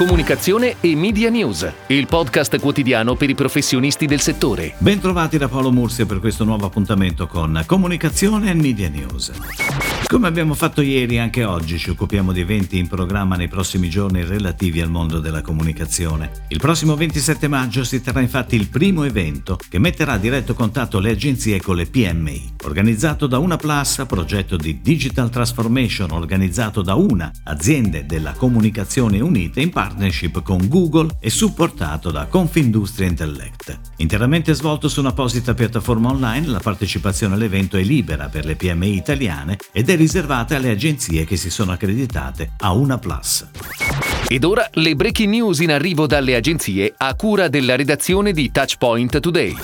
Comunicazione e Media News, il podcast quotidiano per i professionisti del settore. Bentrovati da Paolo Mursia per questo nuovo appuntamento con Comunicazione e Media News. Come abbiamo fatto ieri, anche oggi ci occupiamo di eventi in programma nei prossimi giorni relativi al mondo della comunicazione. Il prossimo 27 maggio si terrà infatti il primo evento che metterà a diretto contatto le agenzie con le PMI. Organizzato da Una Plus, progetto di Digital Transformation organizzato da una aziende della comunicazione unite in partnership con Google e supportato da Confindustria Intellect. Interamente svolto su un'apposita piattaforma online, la partecipazione all'evento è libera per le PMI italiane ed è riservate alle agenzie che si sono accreditate a Una Plus. Ed ora le breaking news in arrivo dalle agenzie a cura della redazione di Touchpoint Today.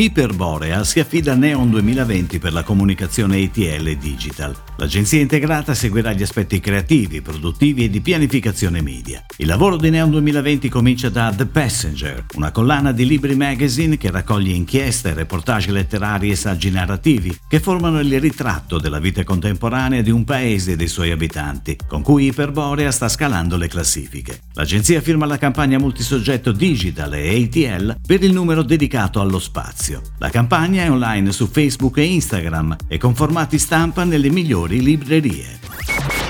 Iperborea si affida a Neon 2020 per la comunicazione ATL Digital. L'agenzia integrata seguirà gli aspetti creativi, produttivi e di pianificazione media. Il lavoro di Neon 2020 comincia da The Passenger, una collana di libri magazine che raccoglie inchieste, reportage letterari e saggi narrativi che formano il ritratto della vita contemporanea di un paese e dei suoi abitanti, con cui Iperborea sta scalando le classifiche. L'agenzia firma la campagna multisoggetto Digital e ATL per il numero dedicato allo spazio spazio. La campagna è online su Facebook e Instagram e con formati stampa nelle migliori librerie.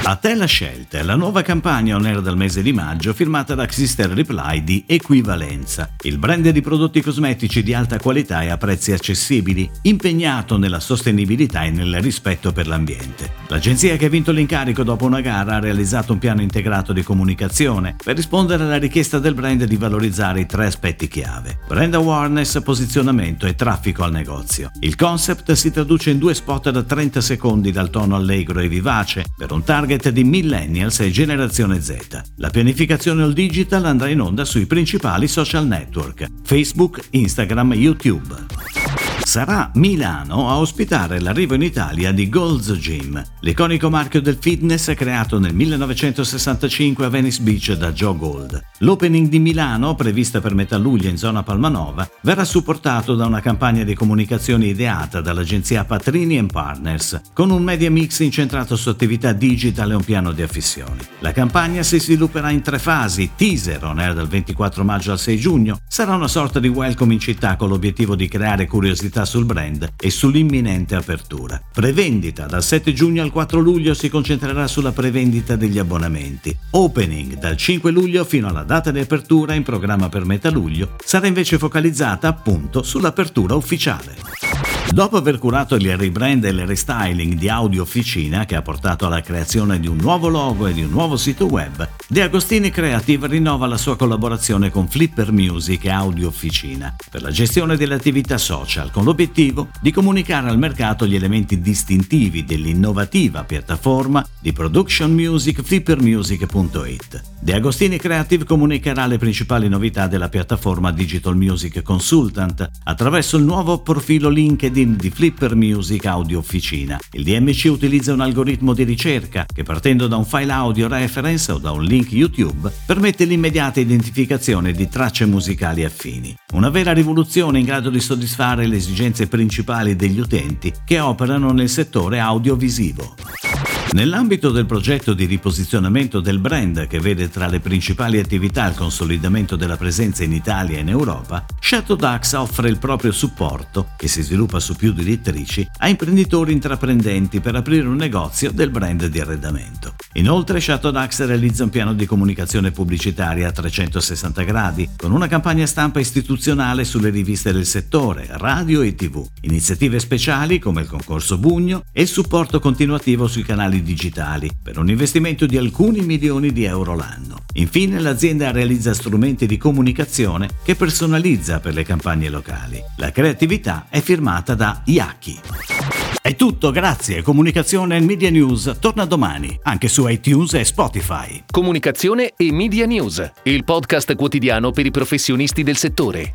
A te la scelta è la nuova campagna on air del mese di maggio firmata da Xister Reply di Equivalenza, il brand di prodotti cosmetici di alta qualità e a prezzi accessibili, impegnato nella sostenibilità e nel rispetto per l'ambiente. L'agenzia che ha vinto l'incarico dopo una gara ha realizzato un piano integrato di comunicazione per rispondere alla richiesta del brand di valorizzare i tre aspetti chiave: brand awareness, posizionamento e traffico al negozio. Il concept si traduce in due spot da 30 secondi dal tono allegro e vivace per un target target di millennials e generazione Z. La pianificazione all digital andrà in onda sui principali social network, Facebook, Instagram, YouTube. Sarà Milano a ospitare l'arrivo in Italia di Gold's Gym, l'iconico marchio del fitness creato nel 1965 a Venice Beach da Joe Gold. L'opening di Milano, prevista per metà luglio in zona Palmanova, verrà supportato da una campagna di comunicazione ideata dall'agenzia Patrini Partners, con un media mix incentrato su attività digital e un piano di affissioni. La campagna si svilupperà in tre fasi, teaser on air dal 24 maggio al 6 giugno, sarà una sorta di welcome in città con l'obiettivo di creare curiosità pubblicità sul brand e sull'imminente apertura. Prevendita dal 7 giugno al 4 luglio si concentrerà sulla prevendita degli abbonamenti. Opening dal 5 luglio fino alla data di apertura in programma per metà luglio sarà invece focalizzata appunto sull'apertura ufficiale. Dopo aver curato il rebrand e il restyling di Audio Officina, che ha portato alla creazione di un nuovo logo e di un nuovo sito web, De Agostini Creative rinnova la sua collaborazione con Flipper Music e Audio Officina per la gestione delle attività social, con l'obiettivo di comunicare al mercato gli elementi distintivi dell'innovativa piattaforma di production music flippermusic.it. De Agostini Creative comunicherà le principali novità della piattaforma Digital Music Consultant attraverso il nuovo profilo LinkedIn LinkedIn di Flipper Music Audio Officina. Il DMC utilizza un algoritmo di ricerca che partendo da un file audio reference o da un link YouTube permette l'immediata identificazione di tracce musicali affini. Una vera rivoluzione in grado di soddisfare le esigenze principali degli utenti che operano nel settore audiovisivo. Nell'ambito del progetto di riposizionamento del brand che vede tra le principali attività il consolidamento della presenza in Italia e in Europa, Shadow Dax offre il proprio supporto, che si sviluppa su più direttrici, a imprenditori intraprendenti per aprire un negozio del brand di arredamento. Inoltre Shadow Dax realizza un piano di comunicazione pubblicitaria a 360 gradi, con una campagna stampa istituzionale sulle riviste del settore, radio e tv, iniziative speciali come il concorso Bugno e il supporto continuativo sui canali digitali per un investimento di alcuni milioni di euro l'anno. Infine l'azienda realizza strumenti di comunicazione che personalizza per le campagne locali. La creatività è firmata da Yaki. È tutto, grazie. Comunicazione e Media News torna domani, anche su iTunes e Spotify. Comunicazione e Media News, il podcast quotidiano per i professionisti del settore.